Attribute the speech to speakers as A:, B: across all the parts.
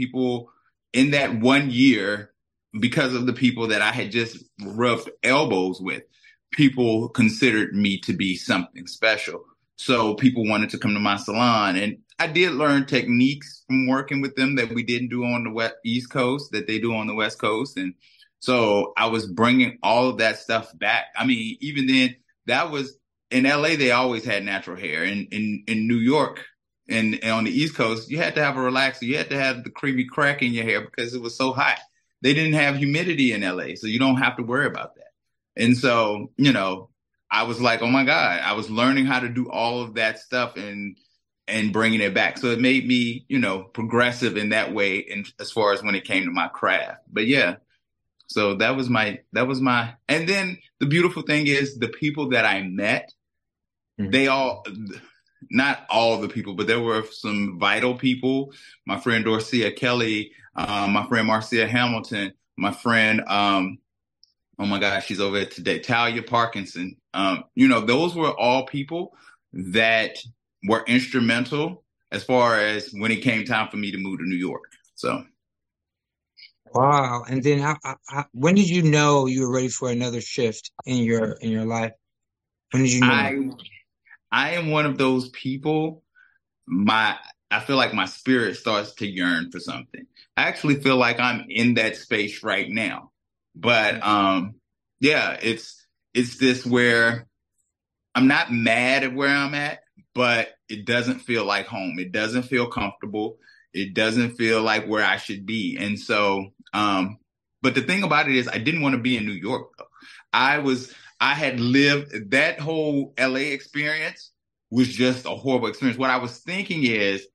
A: People in that one year, because of the people that I had just rubbed elbows with, people considered me to be something special. So people wanted to come to my salon. And I did learn techniques from working with them that we didn't do on the west, East Coast, that they do on the West Coast. And so I was bringing all of that stuff back. I mean, even then, that was in LA, they always had natural hair. In, in, in New York, and, and on the East Coast, you had to have a relaxer. You had to have the creamy crack in your hair because it was so hot. They didn't have humidity in LA, so you don't have to worry about that. And so, you know, I was like, oh my God, I was learning how to do all of that stuff and and bringing it back. So it made me, you know, progressive in that way in as far as when it came to my craft. But yeah, so that was my that was my and then the beautiful thing is the people that I met, mm-hmm. they all not all the people, but there were some vital people. My friend Dorcia Kelly, um, my friend Marcia Hamilton, my friend, um, oh my gosh, she's over there today, Talia Parkinson. Um, you know, those were all people that were instrumental as far as when it came time for me to move to New York. So.
B: Wow! And then, how, how, when did you know you were ready for another shift in your in your life? When did you know?
A: I, I am one of those people. My I feel like my spirit starts to yearn for something. I actually feel like I'm in that space right now. But um yeah, it's it's this where I'm not mad at where I'm at, but it doesn't feel like home. It doesn't feel comfortable. It doesn't feel like where I should be. And so um but the thing about it is I didn't want to be in New York though. I was I had lived that whole LA experience was just a horrible experience. What I was thinking is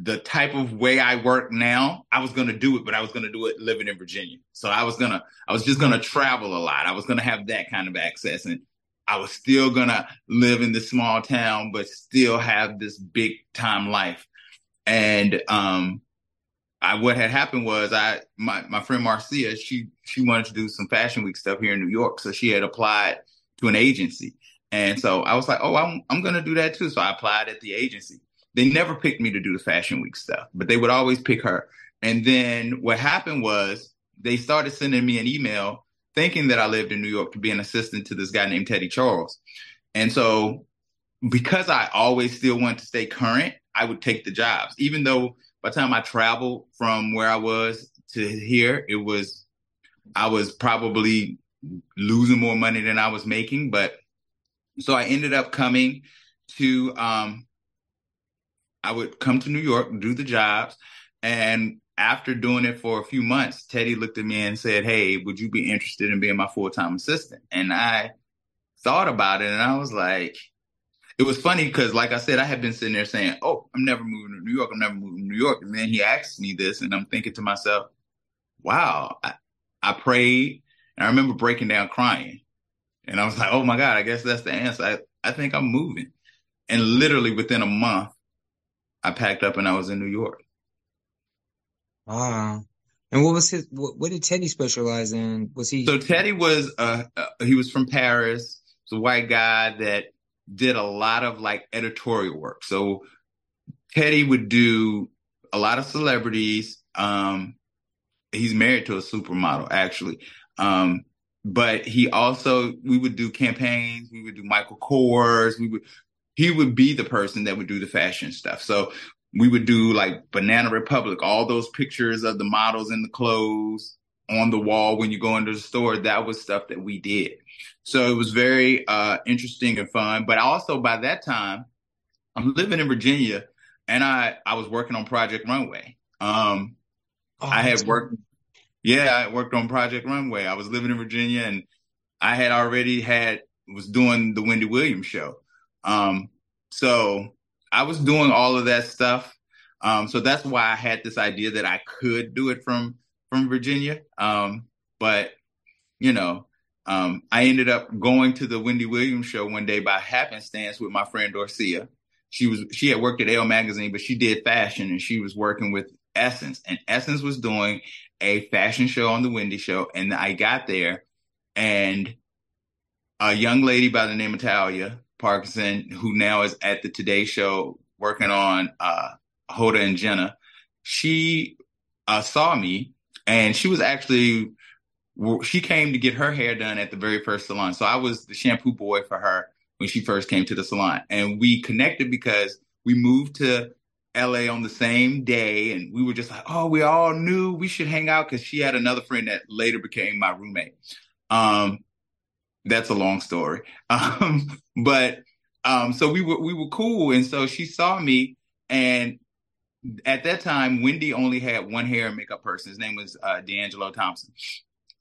A: the type of way I work now, I was going to do it, but I was going to do it living in Virginia. So I was going to, I was just going to travel a lot. I was going to have that kind of access and I was still going to live in this small town, but still have this big time life. And, um, I, what had happened was I, my, my friend Marcia, she, she wanted to do some fashion week stuff here in New York. So she had applied to an agency. And so I was like, oh, I'm, I'm to do that too. So I applied at the agency. They never picked me to do the fashion week stuff, but they would always pick her. And then what happened was they started sending me an email thinking that I lived in New York to be an assistant to this guy named Teddy Charles. And so because I always still wanted to stay current, I would take the jobs, even though by the time I traveled from where I was to here, it was I was probably losing more money than I was making. But so I ended up coming to um I would come to New York, do the jobs, and after doing it for a few months, Teddy looked at me and said, "Hey, would you be interested in being my full-time assistant?" And I thought about it and I was like, it was funny because, like I said, I had been sitting there saying, "Oh, I'm never moving to New York. I'm never moving York." And then he asked me this, and I'm thinking to myself, "Wow." I, I prayed, and I remember breaking down crying, and I was like, "Oh my God, I guess that's the answer. I, I think I'm moving." And literally within a month, I packed up and I was in New York.
B: Wow. And what was his? What, what did Teddy specialize in? Was he?
A: So Teddy was uh, uh he was from Paris. He's a white guy that did a lot of like editorial work. So Teddy would do a lot of celebrities. Um, he's married to a supermodel actually. Um, but he also we would do campaigns. We would do Michael Kors. We would he would be the person that would do the fashion stuff. So we would do like Banana Republic, all those pictures of the models in the clothes on the wall when you go into the store. That was stuff that we did. So it was very uh, interesting and fun. But also by that time, I'm living in Virginia, and I I was working on Project Runway. Um, oh, I had worked, yeah, I worked on Project Runway. I was living in Virginia, and I had already had was doing the Wendy Williams show. Um, so I was doing all of that stuff. Um, so that's why I had this idea that I could do it from from Virginia. Um, but you know, um, I ended up going to the Wendy Williams show one day by happenstance with my friend Dorcia. She was she had worked at Elle magazine, but she did fashion and she was working with Essence. And Essence was doing a fashion show on the Wendy show. And I got there and a young lady by the name of Talia Parkinson, who now is at the Today Show working on uh, Hoda and Jenna, she uh, saw me, and she was actually she came to get her hair done at the very first salon. So I was the shampoo boy for her when she first came to the salon, and we connected because we moved to LA on the same day, and we were just like, oh, we all knew we should hang out because she had another friend that later became my roommate. Um, that's a long story. Um, but um, so we were we were cool, and so she saw me, and at that time, Wendy only had one hair and makeup person. His name was uh, D'Angelo Thompson,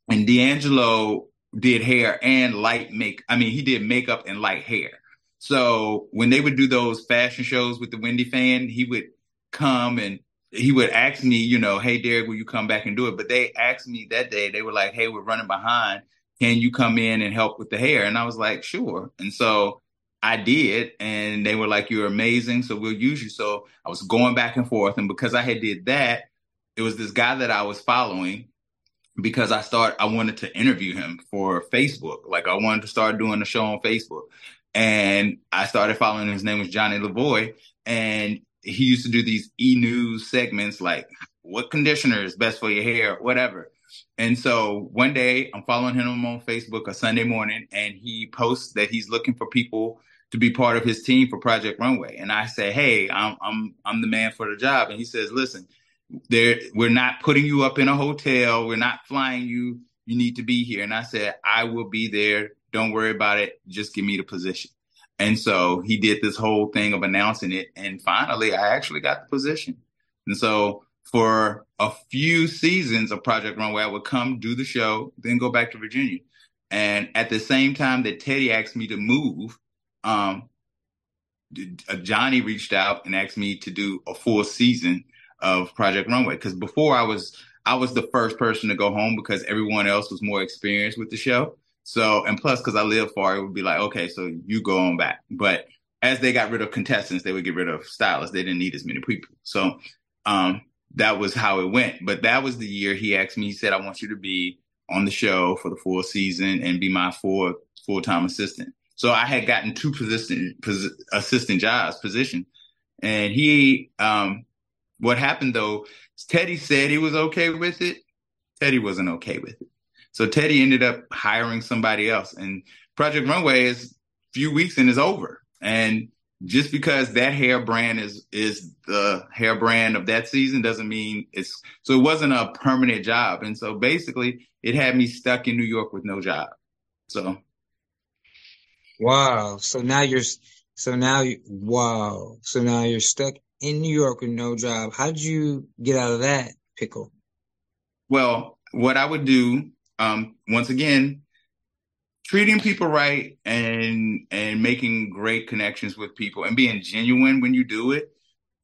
A: and D'Angelo did hair and light make. I mean, he did makeup and light hair. So when they would do those fashion shows with the Wendy fan, he would come and he would ask me, you know, hey Derick, will you come back and do it? But they asked me that day, they were like, hey, we're running behind. Can you come in and help with the hair? And I was like, sure. And so I did, and they were like, "You're amazing, so we'll use you." So I was going back and forth, and because I had did that, it was this guy that I was following because I start I wanted to interview him for Facebook. Like I wanted to start doing a show on Facebook. And I started following. His name was Johnny Lavoy. And he used to do these e-news segments like what conditioner is best for your hair, whatever. And so one day I'm following him on Facebook a Sunday morning and he posts that he's looking for people to be part of his team for Project Runway. And I say, Hey, I'm I'm I'm the man for the job. And he says, Listen, there we're not putting you up in a hotel, we're not flying you. You need to be here. And I said, I will be there. Don't worry about it. Just give me the position. And so he did this whole thing of announcing it. And finally I actually got the position. And so for a few seasons of Project Runway, I would come do the show, then go back to Virginia. And at the same time that Teddy asked me to move, um, Johnny reached out and asked me to do a full season of Project Runway because before I was I was the first person to go home because everyone else was more experienced with the show. So and plus because I live far, it would be like okay, so you go on back. But as they got rid of contestants, they would get rid of stylists. They didn't need as many people. So um, that was how it went. But that was the year he asked me. He said, "I want you to be on the show for the full season and be my full full time assistant." So I had gotten two position pos, assistant jobs position, and he. Um, what happened though? Teddy said he was okay with it. Teddy wasn't okay with it. So Teddy ended up hiring somebody else, and Project Runway is a few weeks and is over. And just because that hair brand is is the hair brand of that season doesn't mean it's so it wasn't a permanent job and so basically it had me stuck in new york with no job so
B: wow so now you're so now you wow so now you're stuck in new york with no job how did you get out of that pickle
A: well what i would do um once again treating people right and and making great connections with people and being genuine when you do it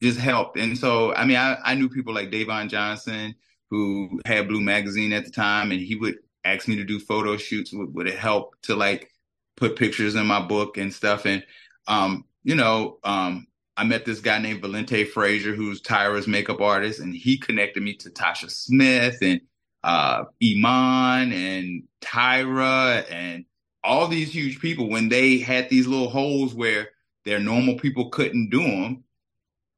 A: just helped. And so, I mean, I, I knew people like Davon Johnson who had Blue Magazine at the time, and he would ask me to do photo shoots. Would, would it help to like put pictures in my book and stuff? And um, you know, um, I met this guy named Valente Frazier, who's Tyra's makeup artist, and he connected me to Tasha Smith and uh, Iman and Tyra and all these huge people, when they had these little holes where their normal people couldn't do them,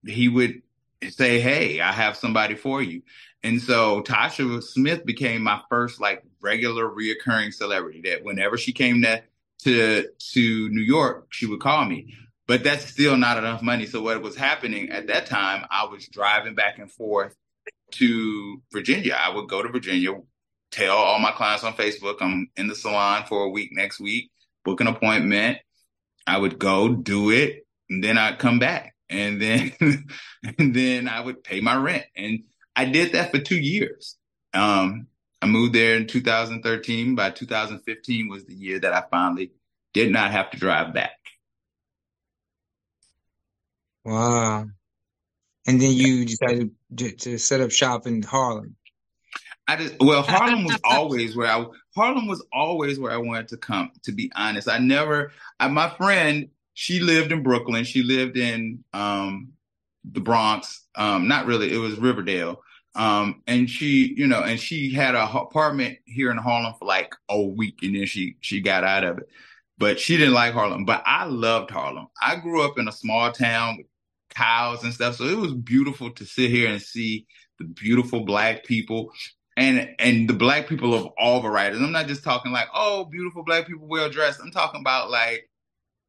A: he would say, Hey, I have somebody for you. And so Tasha Smith became my first like regular reoccurring celebrity that whenever she came to, to, to New York, she would call me. But that's still not enough money. So what was happening at that time, I was driving back and forth to Virginia. I would go to Virginia, tell all my clients on Facebook I'm in the salon for a week next week, book an appointment. I would go do it, and then I'd come back, and then and then I would pay my rent, and I did that for two years. Um, I moved there in 2013. By 2015 was the year that I finally did not have to drive back.
B: Wow. And then you decided to, to set up shop in Harlem.
A: I just well Harlem was always where I Harlem was always where I wanted to come. To be honest, I never. I, my friend, she lived in Brooklyn. She lived in um, the Bronx. Um, not really. It was Riverdale. Um, and she, you know, and she had a apartment here in Harlem for like a week, and then she she got out of it. But she didn't like Harlem. But I loved Harlem. I grew up in a small town with cows and stuff, so it was beautiful to sit here and see the beautiful black people, and and the black people of all varieties. I'm not just talking like, oh, beautiful black people well dressed. I'm talking about like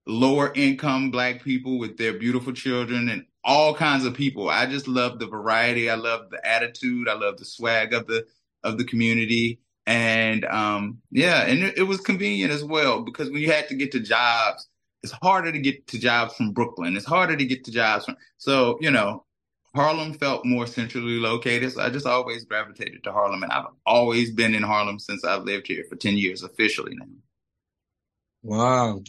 A: lower income black people with their beautiful children and all kinds of people. I just love the variety. I love the attitude. I love the swag of the of the community. And um, yeah, and it, it was convenient as well because when you had to get to jobs, it's harder to get to jobs from Brooklyn. It's harder to get to jobs from so, you know, Harlem felt more centrally located. So I just always gravitated to Harlem. And I've always been in Harlem since I've lived here for 10 years officially now.
B: Wow.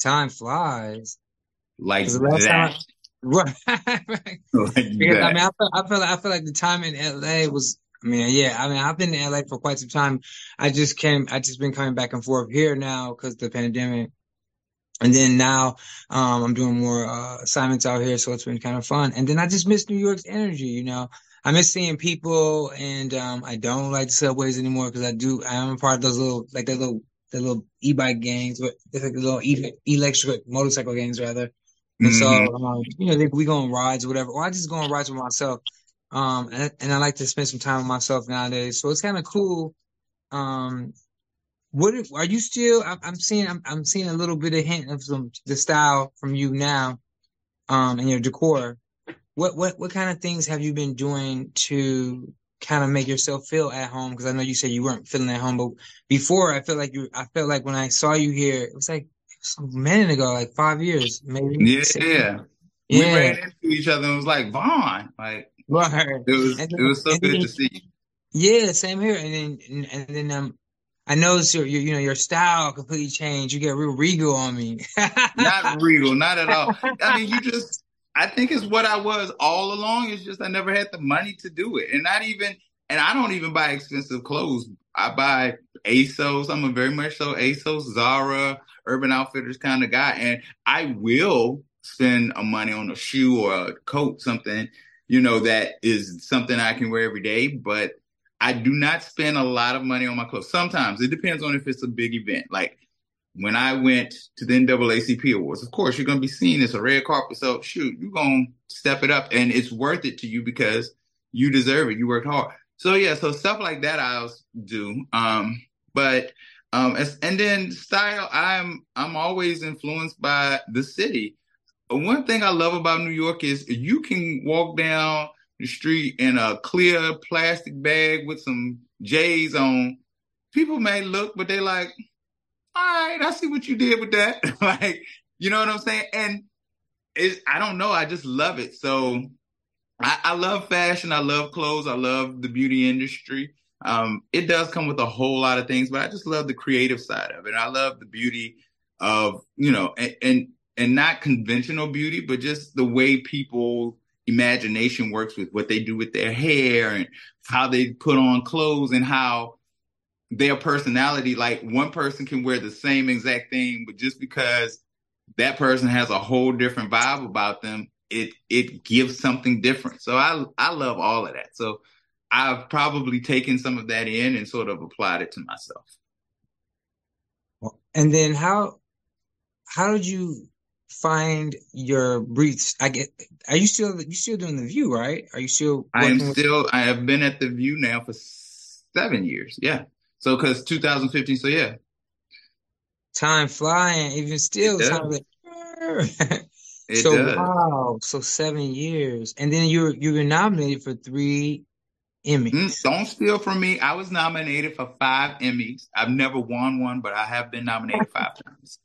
B: Time flies.
A: Like that.
B: Right. because I mean, I feel, I feel like I feel like the time in LA was. I mean, yeah. I mean, I've been in LA for quite some time. I just came. I just been coming back and forth here now because the pandemic, and then now um, I'm doing more uh, assignments out here, so it's been kind of fun. And then I just miss New York's energy. You know, I miss seeing people, and um, I don't like the subways anymore because I do. I am a part of those little like the little the little e-bike gangs, but like the little e- electric motorcycle gangs rather. And so, mm-hmm. um, you know, we go on rides or whatever, or I just go on rides with myself. Um, and, and I like to spend some time with myself nowadays. So it's kind of cool. Um, what are you still? I'm, I'm seeing, I'm, I'm, seeing a little bit of hint of some the style from you now, um, and your decor. What, what, what kind of things have you been doing to kind of make yourself feel at home? Because I know you said you weren't feeling at home, but before I felt like you, I felt like when I saw you here, it was like some minute ago, like five years, maybe.
A: Yeah, yeah. We ran into each other and it was like Vaughn. Like right. it was then, it was so good then, to see you.
B: Yeah, same here. And then and, and then um I noticed your, your you know your style completely changed. You get real regal on me.
A: not regal, not at all. I mean, you just I think it's what I was all along. It's just I never had the money to do it, and not even and I don't even buy expensive clothes. I buy ASOS. I'm a very much so ASOS, Zara, Urban Outfitters kind of guy, and I will spend a money on a shoe or a coat, something you know that is something I can wear every day. But I do not spend a lot of money on my clothes. Sometimes it depends on if it's a big event. Like when I went to the NAACP Awards, of course you're going to be seen as a red carpet. So shoot, you're going to step it up, and it's worth it to you because you deserve it. You worked hard. So yeah, so stuff like that I'll do. Um, but um, and then style, I'm I'm always influenced by the city. One thing I love about New York is you can walk down the street in a clear plastic bag with some J's on. People may look, but they're like, all right, I see what you did with that. like, you know what I'm saying? And it, I don't know, I just love it. So I, I love fashion. I love clothes. I love the beauty industry. Um, it does come with a whole lot of things, but I just love the creative side of it. I love the beauty of, you know, and, and, and not conventional beauty, but just the way people imagination works with what they do with their hair and how they put on clothes and how their personality, like one person can wear the same exact thing, but just because that person has a whole different vibe about them, it it gives something different. So I I love all of that. So I've probably taken some of that in and sort of applied it to myself.
B: And then how how did you find your briefs? I get. Are you still you still doing the View? Right? Are you still?
A: I am still. I have been at the View now for seven years. Yeah. So because 2015. So yeah.
B: Time flying. Even still, time.
A: It
B: so
A: does.
B: wow, so seven years, and then you were you were nominated for three Emmys.
A: Mm, don't steal from me. I was nominated for five Emmys. I've never won one, but I have been nominated five times.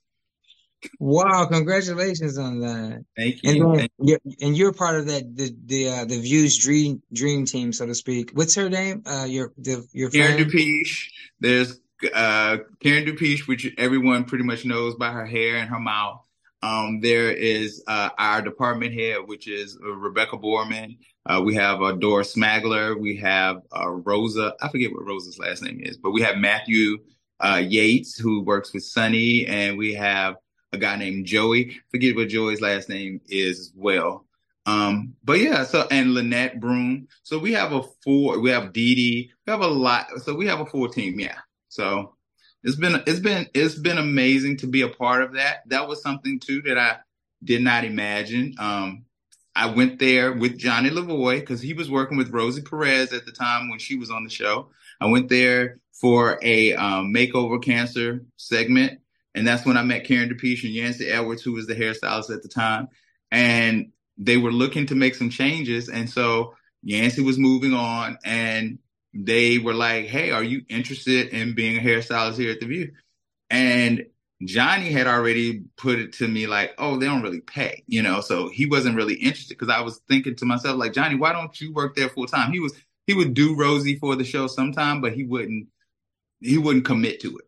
B: Wow! Congratulations on that.
A: Thank you.
B: And, you're, and you're part of that the the uh, the Views dream dream team, so to speak. What's her name? Uh, your the your
A: Karen Dupiche. There's uh Karen Dupiche, which everyone pretty much knows by her hair and her mouth. Um, there is uh, our department head, which is uh, Rebecca Borman. Uh, we have uh, Doris Smagler. We have uh, Rosa. I forget what Rosa's last name is, but we have Matthew uh, Yates, who works with Sunny, and we have a guy named Joey. Forget what Joey's last name is as well. Um, but yeah, so and Lynette Broom. So we have a full. We have Dee Dee. We have a lot. So we have a full team. Yeah. So it's been it's been it's been amazing to be a part of that. That was something too that I did not imagine. Um, I went there with Johnny Lavoy because he was working with Rosie Perez at the time when she was on the show. I went there for a um, makeover cancer segment, and that's when I met Karen Dupiche and Yancey Edwards, who was the hairstylist at the time. And they were looking to make some changes, and so Yancey was moving on, and they were like, "Hey, are you interested in being a hairstylist here at the View?" And Johnny had already put it to me like, oh, they don't really pay, you know, so he wasn't really interested because I was thinking to myself, like, Johnny, why don't you work there full time? He was he would do Rosie for the show sometime, but he wouldn't he wouldn't commit to it.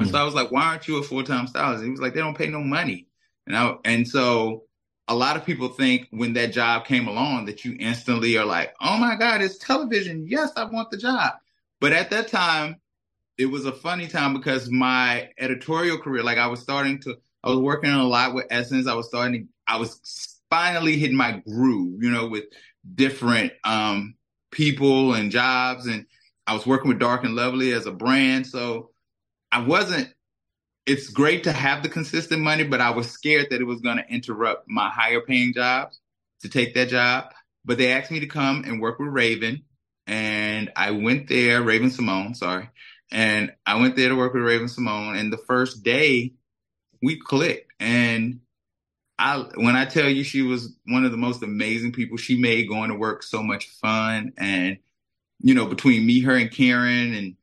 A: Mm-hmm. And so I was like, why aren't you a full time stylist? he was like, they don't pay no money. And I, and so a lot of people think when that job came along that you instantly are like, oh my God, it's television. Yes, I want the job. But at that time, it was a funny time because my editorial career, like I was starting to, I was working a lot with Essence. I was starting to, I was finally hitting my groove, you know, with different um, people and jobs. And I was working with Dark and Lovely as a brand. So I wasn't, it's great to have the consistent money, but I was scared that it was going to interrupt my higher paying jobs to take that job. But they asked me to come and work with Raven. And I went there, Raven-Symoné, sorry. And I went there to work with Raven-Symoné. And the first day we clicked. And I when I tell you she was one of the most amazing people, she made going to work so much fun. And, you know, between me, her, and Karen and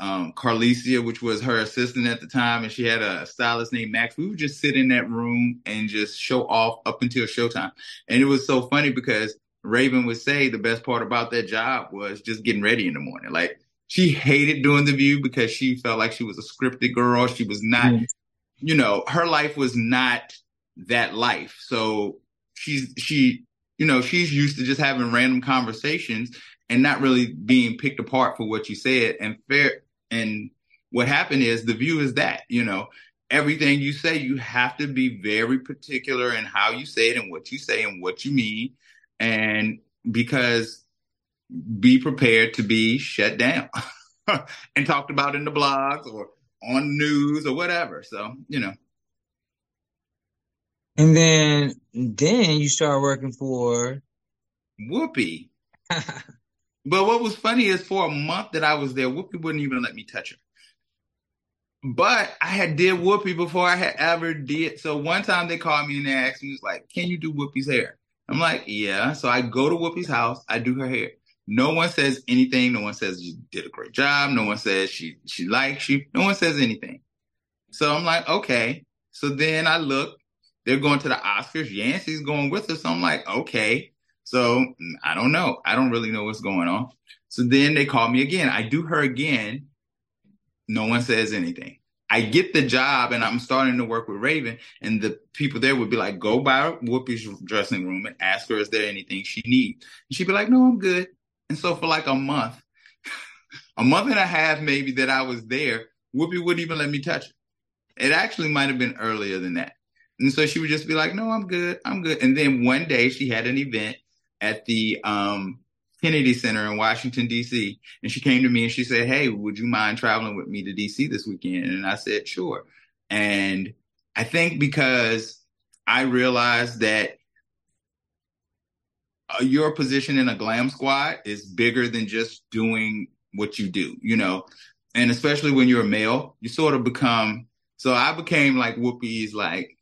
A: um, Carlicia, which was her assistant at the time, and she had a stylist named Max. We would just sit in that room and just show off up until showtime. And it was so funny because Raven would say the best part about that job was just getting ready in the morning. Like she hated doing the view because she felt like she was a scripted girl. She was not, mm. you know, her life was not that life. So she's she, you know, she's used to just having random conversations and not really being picked apart for what you said. And fair and what happened is the view is that, you know, everything you say, you have to be very particular in how you say it and what you say and what you mean. And because be prepared to be shut down and talked about in the blogs or on news or whatever. So, you know.
B: And then then you start working for
A: Whoopi. but what was funny is for a month that I was there, Whoopi wouldn't even let me touch her. But I had did Whoopi before I had ever did. So one time they called me and they asked me, was like, "Can you do Whoopi's hair?" I'm like, "Yeah." So I go to Whoopi's house, I do her hair. No one says anything. No one says you did a great job. No one says she she likes you. No one says anything. So I'm like, okay. So then I look. They're going to the Oscars. Yancey's going with us. So I'm like, okay. So mm, I don't know. I don't really know what's going on. So then they call me again. I do her again. No one says anything. I get the job and I'm starting to work with Raven, and the people there would be like, go by Whoopi's dressing room and ask her, is there anything she needs? And she'd be like, no, I'm good. And so for like a month, a month and a half maybe that I was there, Whoopi wouldn't even let me touch it. It actually might have been earlier than that. And so she would just be like, no, I'm good. I'm good. And then one day she had an event at the um, Kennedy Center in Washington, D.C. And she came to me and she said, Hey, would you mind traveling with me to D.C. this weekend? And I said, Sure. And I think because I realized that uh, your position in a glam squad is bigger than just doing what you do, you know, and especially when you're a male, you sort of become. So I became like Whoopi's like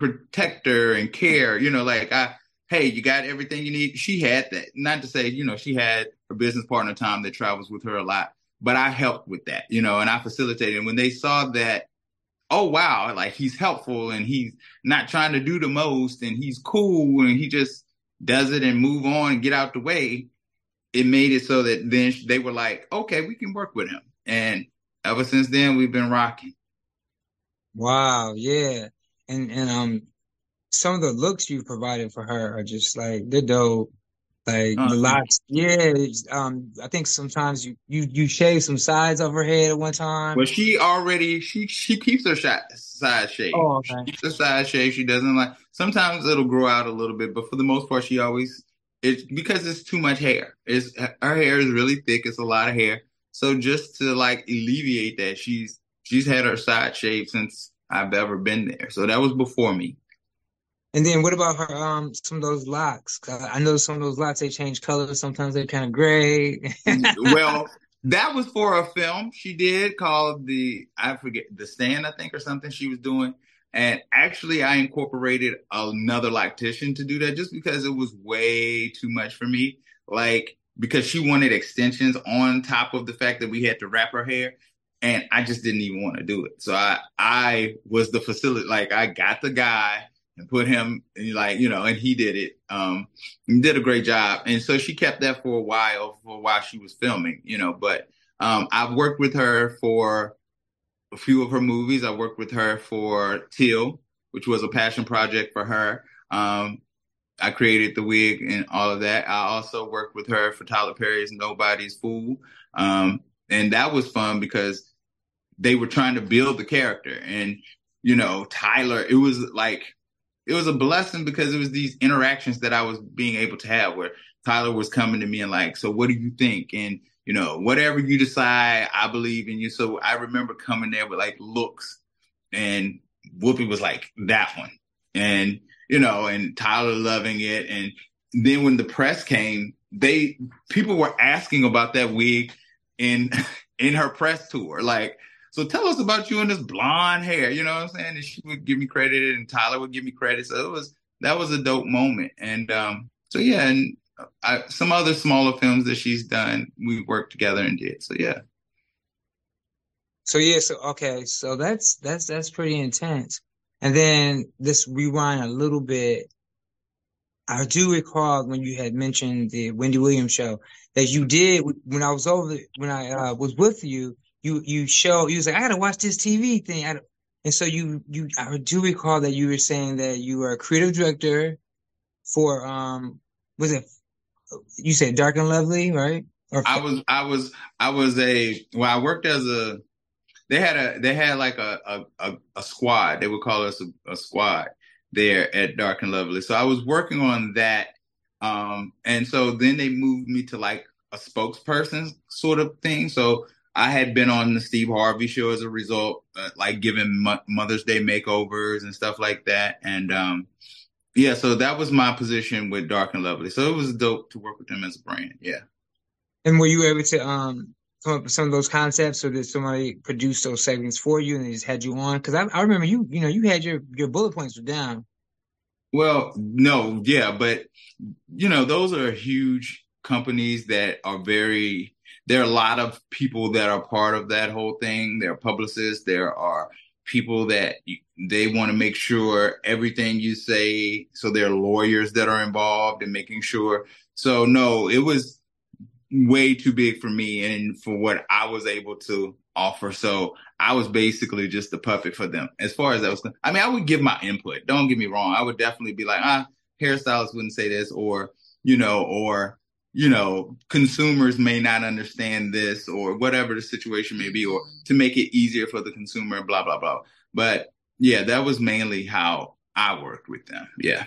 A: protector and care, you know, like I, hey, you got everything you need. She had that. Not to say, you know, she had her business partner Tom that travels with her a lot, but I helped with that, you know, and I facilitated. And when they saw that, oh wow, like he's helpful and he's not trying to do the most and he's cool and he just does it and move on and get out the way, it made it so that then they were like, okay, we can work with him. And ever since then, we've been rocking.
B: Wow, yeah, and and um, some of the looks you've provided for her are just like they're dope. Like uh-huh. the locks, yeah. Um, I think sometimes you you you shave some sides of her head at one time.
A: Well, she already she she keeps her shot, side shave. Oh, okay. She keeps her side shave. She doesn't like. Sometimes it'll grow out a little bit, but for the most part, she always it's because it's too much hair. It's her hair is really thick. It's a lot of hair. So just to like alleviate that, she's she's had her side shaved since I've ever been there. So that was before me.
B: And then what about her? Um, some of those locks. I know some of those locks they change colors. Sometimes they're kind of gray.
A: well, that was for a film she did called the I forget the stand I think or something she was doing. And actually, I incorporated another loctician to do that just because it was way too much for me. Like because she wanted extensions on top of the fact that we had to wrap her hair and I just didn't even want to do it. So I I was the facility like I got the guy and put him like you know and he did it um did a great job and so she kept that for a while for while she was filming you know but um I've worked with her for a few of her movies I worked with her for Till which was a passion project for her um I created the wig and all of that. I also worked with her for Tyler Perry's Nobody's Fool. Um, and that was fun because they were trying to build the character. And, you know, Tyler, it was like, it was a blessing because it was these interactions that I was being able to have where Tyler was coming to me and like, so what do you think? And, you know, whatever you decide, I believe in you. So I remember coming there with like looks and Whoopi was like, that one. And, you know, and Tyler loving it. And then when the press came, they people were asking about that wig in in her press tour. Like, so tell us about you and this blonde hair. You know what I'm saying? And she would give me credit, and Tyler would give me credit. So it was that was a dope moment. And um, so yeah, and I, some other smaller films that she's done, we worked together and did. So yeah.
B: So yeah, so okay, so that's that's that's pretty intense. And then this rewind a little bit. I do recall when you had mentioned the Wendy Williams show that you did when I was over when I uh, was with you. You you show you was like I gotta watch this TV thing, and so you you I do recall that you were saying that you were a creative director for um was it you said Dark and Lovely right?
A: Or I was I was I was a well I worked as a they had a they had like a a, a, squad. They would call us a, a, squad there at Dark and Lovely. So I was working on that, um, and so then they moved me to like a spokesperson sort of thing. So I had been on the Steve Harvey show as a result, uh, like giving Mo- Mother's Day makeovers and stuff like that, and um, yeah, so that was my position with Dark and Lovely. So it was dope to work with them as a brand. Yeah.
B: And were you able to um come up with some of those concepts, or did somebody produce those segments for you and they just had you on? Because I, I remember you, you know, you had your your bullet points were down.
A: Well, no, yeah, but you know, those are huge companies that are very. There are a lot of people that are part of that whole thing. There are publicists. There are people that they want to make sure everything you say. So there are lawyers that are involved in making sure. So no, it was way too big for me and for what I was able to offer. So I was basically just the puppet for them. As far as that was, I mean, I would give my input. Don't get me wrong. I would definitely be like, ah, hairstylists wouldn't say this, or you know, or you know, consumers may not understand this, or whatever the situation may be, or to make it easier for the consumer, blah blah blah. But yeah, that was mainly how I worked with them. Yeah.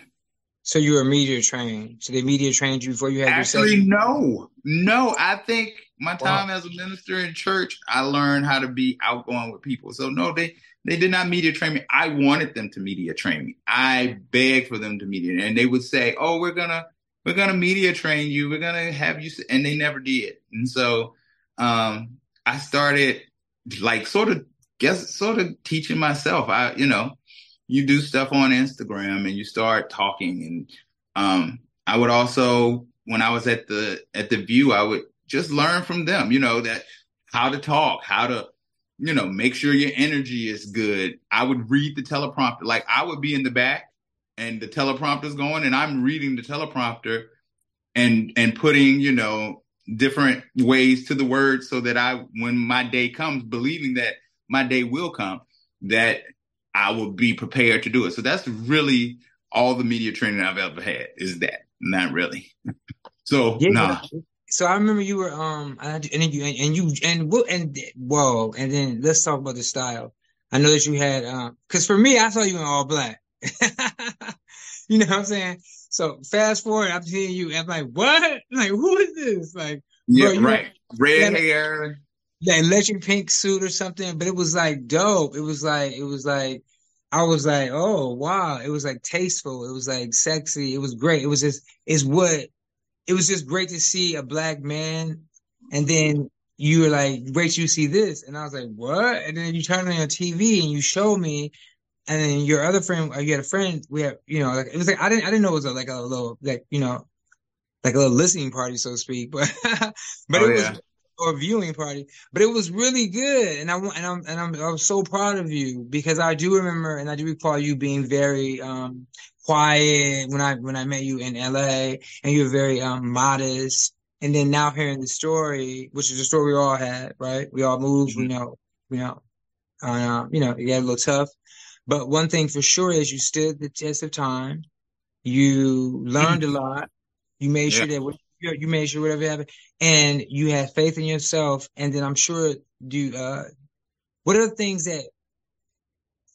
B: So you were media trained. So they media trained you before you had
A: Actually, your no, no. I think my time wow. as a minister in church, I learned how to be outgoing with people. So no, they they did not media train me. I wanted them to media train me. I begged for them to media, and they would say, "Oh, we're gonna we're gonna media train you. We're gonna have you," and they never did. And so um, I started like sort of guess sort of teaching myself. I you know you do stuff on Instagram and you start talking. And um, I would also, when I was at the at the View, I would just learn from them. You know that how to talk, how to you know make sure your energy is good. I would read the teleprompter. Like I would be in the back and the teleprompter's going, and I'm reading the teleprompter and and putting you know different ways to the words so that I, when my day comes, believing that my day will come, that I will be prepared to do it. So that's really all the media training I've ever had is that. Not really. so yeah, nah.
B: So I remember you were um and then you and, and you and what and whoa and then let's talk about the style. I know that you had um because for me I saw you in all black. you know what I'm saying? So fast forward, I'm seeing you, I'm like, what? Like, who is this? Like,
A: yeah, bro, right. Red hair,
B: the electric pink suit or something, but it was like dope. It was like it was like I was like, oh wow, it was like tasteful, it was like sexy, it was great. It was just it's what it was just great to see a black man and then you were like, wait, you see this. And I was like, what? And then you turn on your TV and you show me. And then your other friend, you had a friend, we have, you know, like, it was like, I didn't, I didn't know it was a, like a little, like, you know, like a little listening party, so to speak. But, but oh, it yeah. was, or viewing party, but it was really good. And I and I'm and I'm I was so proud of you because I do remember and I do recall you being very um quiet when I when I met you in LA and you were very um modest. And then now hearing the story, which is a story we all had, right? We all moved, mm-hmm. we know, we know, uh, you know, it got a little tough. But one thing for sure is you stood the test of time. You learned a lot. You made yeah. sure that you made sure whatever happened, and you had faith in yourself. And then I'm sure do uh, what are the things that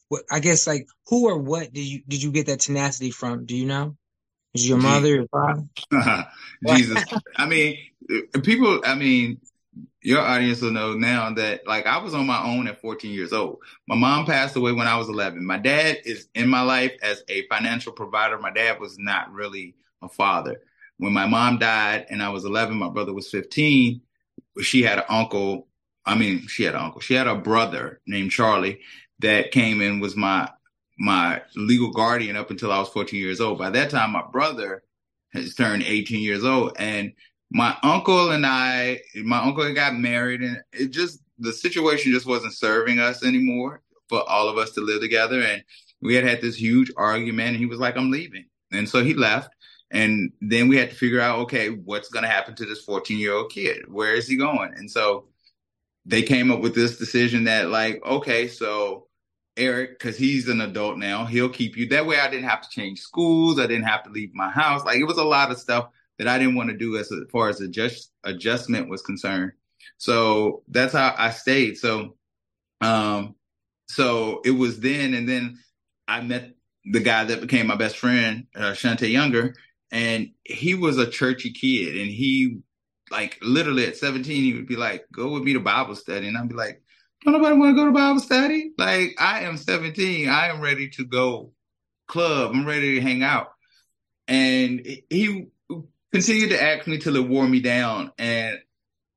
B: what I guess like who or what did you did you get that tenacity from? Do you know? Is your mother, your father?
A: Jesus. I mean, people. I mean, your audience will know now that like I was on my own at 14 years old. My mom passed away when I was 11. My dad is in my life as a financial provider. My dad was not really a father. When my mom died and I was 11, my brother was 15. She had an uncle. I mean, she had an uncle. She had a brother named Charlie that came and was my my legal guardian up until I was 14 years old. By that time, my brother has turned 18 years old, and my uncle and I, my uncle got married, and it just the situation just wasn't serving us anymore for all of us to live together. And we had had this huge argument, and he was like, "I'm leaving," and so he left. And then we had to figure out, okay, what's going to happen to this 14 year old kid? Where is he going? And so they came up with this decision that, like, okay, so Eric, because he's an adult now, he'll keep you. That way I didn't have to change schools. I didn't have to leave my house. Like, it was a lot of stuff that I didn't want to do as, as far as adjust, adjustment was concerned. So that's how I stayed. So, um, so it was then, and then I met the guy that became my best friend, uh, Shante Younger, and he was a churchy kid and he like literally at 17 he would be like go with me to bible study and i'd be like don't nobody want to go to bible study like i am 17 i am ready to go club i'm ready to hang out and he continued to ask me till it wore me down and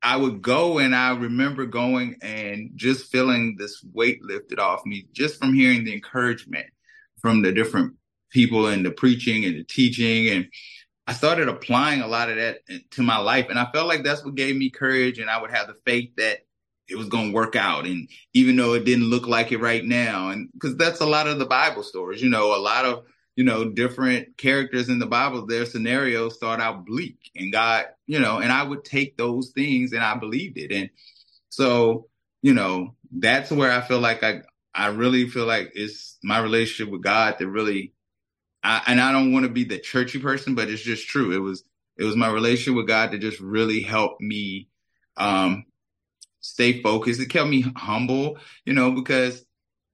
A: i would go and i remember going and just feeling this weight lifted off me just from hearing the encouragement from the different people and the preaching and the teaching. And I started applying a lot of that to my life. And I felt like that's what gave me courage. And I would have the faith that it was going to work out. And even though it didn't look like it right now, and because that's a lot of the Bible stories, you know, a lot of, you know, different characters in the Bible, their scenarios start out bleak and God, you know, and I would take those things and I believed it. And so, you know, that's where I feel like I, I really feel like it's my relationship with God that really I, and I don't want to be the churchy person, but it's just true. It was it was my relationship with God that just really helped me um, stay focused. It kept me humble, you know, because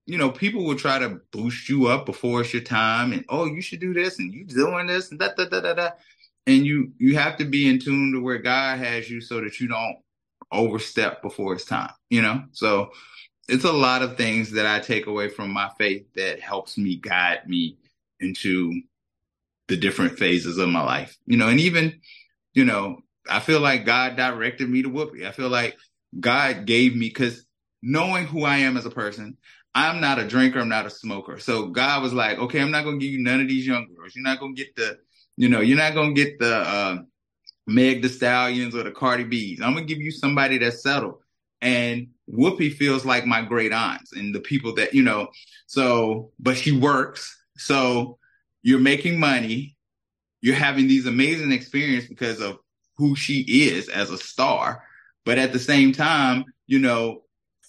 A: you know people will try to boost you up before it's your time, and oh, you should do this, and you doing this, and da da da da da. And you you have to be in tune to where God has you, so that you don't overstep before it's time. You know, so it's a lot of things that I take away from my faith that helps me guide me into the different phases of my life. You know, and even, you know, I feel like God directed me to Whoopi. I feel like God gave me because knowing who I am as a person, I'm not a drinker, I'm not a smoker. So God was like, okay, I'm not gonna give you none of these young girls. You're not gonna get the, you know, you're not gonna get the uh, Meg the Stallions or the Cardi B's. I'm gonna give you somebody that's settled. And Whoopi feels like my great aunts and the people that, you know, so, but she works so you're making money, you're having these amazing experiences because of who she is as a star, but at the same time, you know,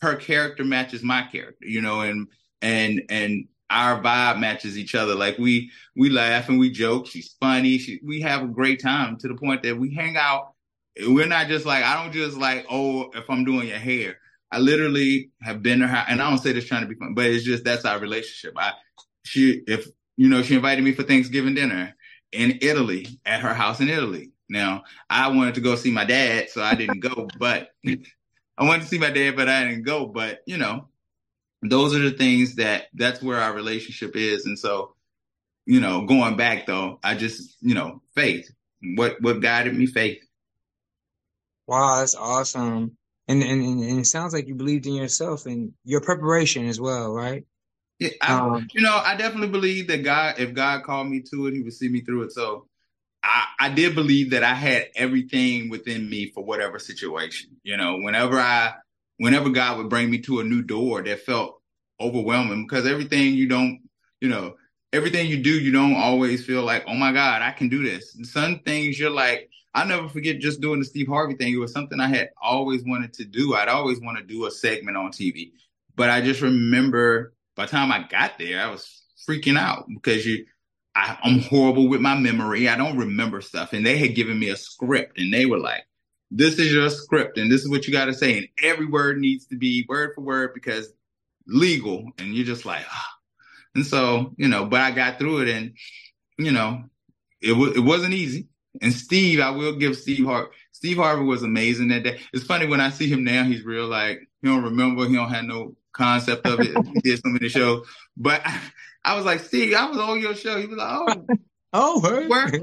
A: her character matches my character, you know, and and and our vibe matches each other. Like we we laugh and we joke. She's funny. She, we have a great time to the point that we hang out. We're not just like I don't just like oh if I'm doing your hair. I literally have been to her, and I don't say this trying to be fun, but it's just that's our relationship. I she if you know she invited me for Thanksgiving dinner in Italy at her house in Italy. Now I wanted to go see my dad, so I didn't go, but I wanted to see my dad, but I didn't go. But you know, those are the things that that's where our relationship is. And so, you know, going back though, I just, you know, faith. What what guided me, faith.
B: Wow, that's awesome. And, and and it sounds like you believed in yourself and your preparation as well, right?
A: Yeah, I, um, you know, I definitely believe that God, if God called me to it, He would see me through it. So, I, I did believe that I had everything within me for whatever situation. You know, whenever I, whenever God would bring me to a new door that felt overwhelming, because everything you don't, you know, everything you do, you don't always feel like, oh my God, I can do this. And some things you're like, I never forget just doing the Steve Harvey thing. It was something I had always wanted to do. I'd always want to do a segment on TV, but I just remember by the time I got there, I was freaking out because you, I, I'm horrible with my memory. I don't remember stuff. And they had given me a script and they were like, this is your script and this is what you got to say. And every word needs to be word for word because legal. And you're just like, ah. And so, you know, but I got through it and, you know, it, was it wasn't easy. And Steve, I will give Steve Harvey. Steve Harvey was amazing that day. It's funny when I see him now, he's real like, he don't remember, he don't have no concept of it. he did so many shows. But I, was like, Steve, I was on your show. He was like, oh.
B: Oh,
A: where?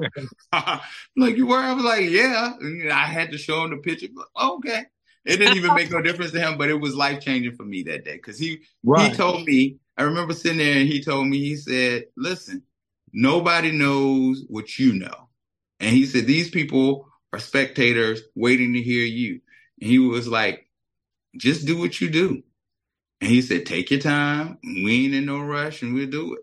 A: like you were? I was like, yeah. And I had to show him the picture. Like, oh, okay. It didn't even make no difference to him, but it was life changing for me that day because he right. he told me. I remember sitting there and he told me. He said, "Listen, nobody knows what you know," and he said these people are spectators waiting to hear you. And he was like, "Just do what you do." And he said, take your time. We ain't in no rush and we'll do it.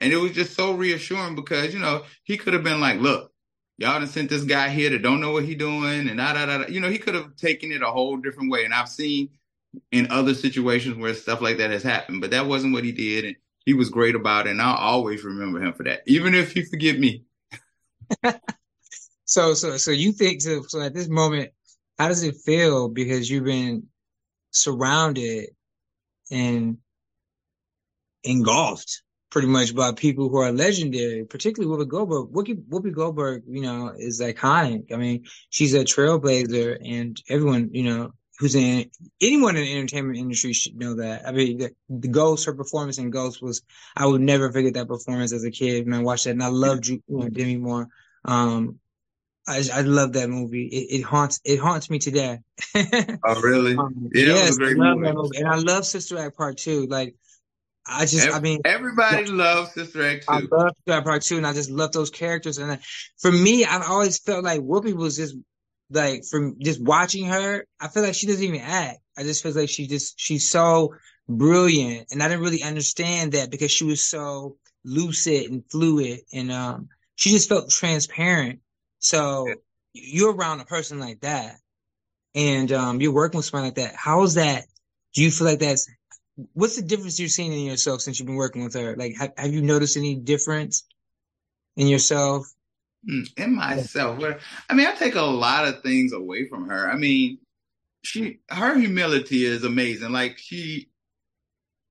A: And it was just so reassuring because, you know, he could have been like, look, y'all done sent this guy here that don't know what he doing and da, da, da, da. You know, he could have taken it a whole different way. And I've seen in other situations where stuff like that has happened, but that wasn't what he did. And he was great about it. And I'll always remember him for that, even if he forget me.
B: so, so, so you think, so, so at this moment, how does it feel? Because you've been surrounded and engulfed pretty much by people who are legendary, particularly Whoopi Goldberg. Whoopi, Whoopi Goldberg, you know, is iconic. I mean, she's a trailblazer, and everyone, you know, who's in anyone in the entertainment industry should know that. I mean, the, the Ghost, her performance in Ghost was, I would never forget that performance as a kid. Man, I watched that, and I loved you, you know, Demi Moore. Um, I, I love that movie. It, it, haunts it haunts me today.
A: oh really? Um, yeah,
B: yes, I love movie. that movie, and I love Sister Act Part Two. Like, I just, Every, I mean,
A: everybody yeah, loves Sister Act Two. I
B: love Sister Act Part Two, and I just love those characters. And I, for me, I've always felt like Whoopi was just like from just watching her. I feel like she doesn't even act. I just feel like she just she's so brilliant, and I didn't really understand that because she was so lucid and fluid, and um, she just felt transparent so yeah. you're around a person like that and um, you're working with someone like that. How is that? Do you feel like that's what's the difference you're seeing in yourself since you've been working with her? Like, have, have you noticed any difference in yourself?
A: Hmm, in myself, I mean, I take a lot of things away from her. I mean, she, her humility is amazing. Like she,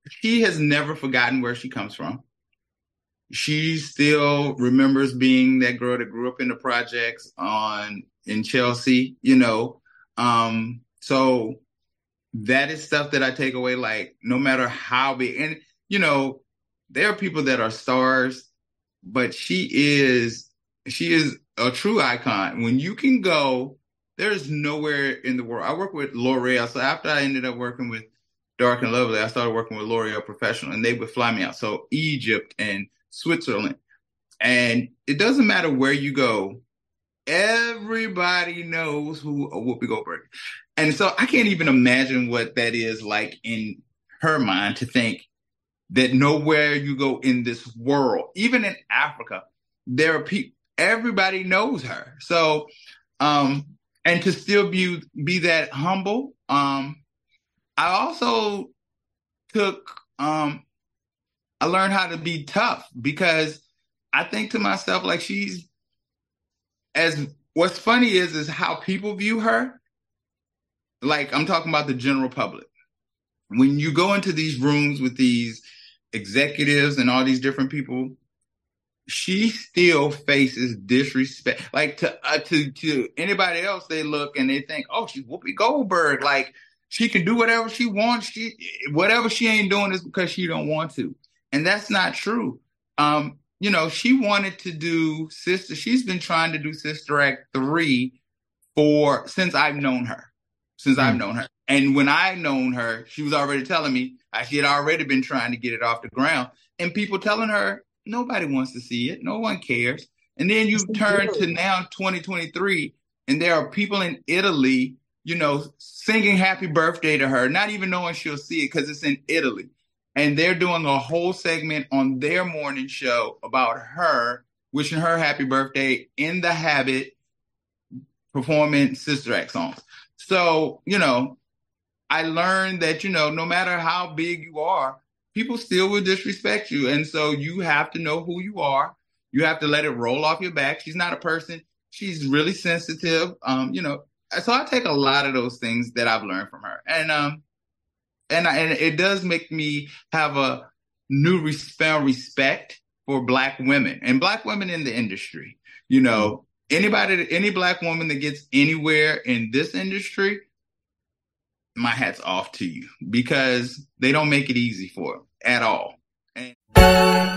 A: she has never forgotten where she comes from she still remembers being that girl that grew up in the projects on in Chelsea, you know. Um, so that is stuff that I take away, like no matter how big and you know, there are people that are stars, but she is she is a true icon. When you can go, there's nowhere in the world. I work with L'Oreal. So after I ended up working with Dark and Lovely, I started working with L'Oreal Professional and they would fly me out. So Egypt and Switzerland. And it doesn't matter where you go, everybody knows who Whoopi Goldberg. And so I can't even imagine what that is like in her mind to think that nowhere you go in this world, even in Africa, there are people everybody knows her. So um and to still be be that humble, um I also took um I learned how to be tough because I think to myself, like she's as what's funny is is how people view her. Like I'm talking about the general public. When you go into these rooms with these executives and all these different people, she still faces disrespect. Like to uh, to to anybody else, they look and they think, "Oh, she's Whoopi Goldberg." Like she can do whatever she wants. She whatever she ain't doing is because she don't want to, and that's not true. Um, you know, she wanted to do Sister. She's been trying to do Sister Act three for since I've known her, since mm. I've hmm. known her. And when I known her, she was already telling me she had already been trying to get it off the ground, and people telling her nobody wants to see it, no one cares. And then you turn to now 2023, and there are people in Italy, you know, singing happy birthday to her, not even knowing she'll see it because it's in Italy. And they're doing a whole segment on their morning show about her, wishing her happy birthday in the habit, performing Sister Act songs. So, you know, I learned that, you know, no matter how big you are, people still will disrespect you. And so you have to know who you are. You have to let it roll off your back. She's not a person, she's really sensitive. Um, you know, so I take a lot of those things that I've learned from her. And um and I, and it does make me have a new respect respect for black women and black women in the industry. You know, mm-hmm. anybody any black woman that gets anywhere in this industry my hat's off to you because they don't make it easy for them at all. And-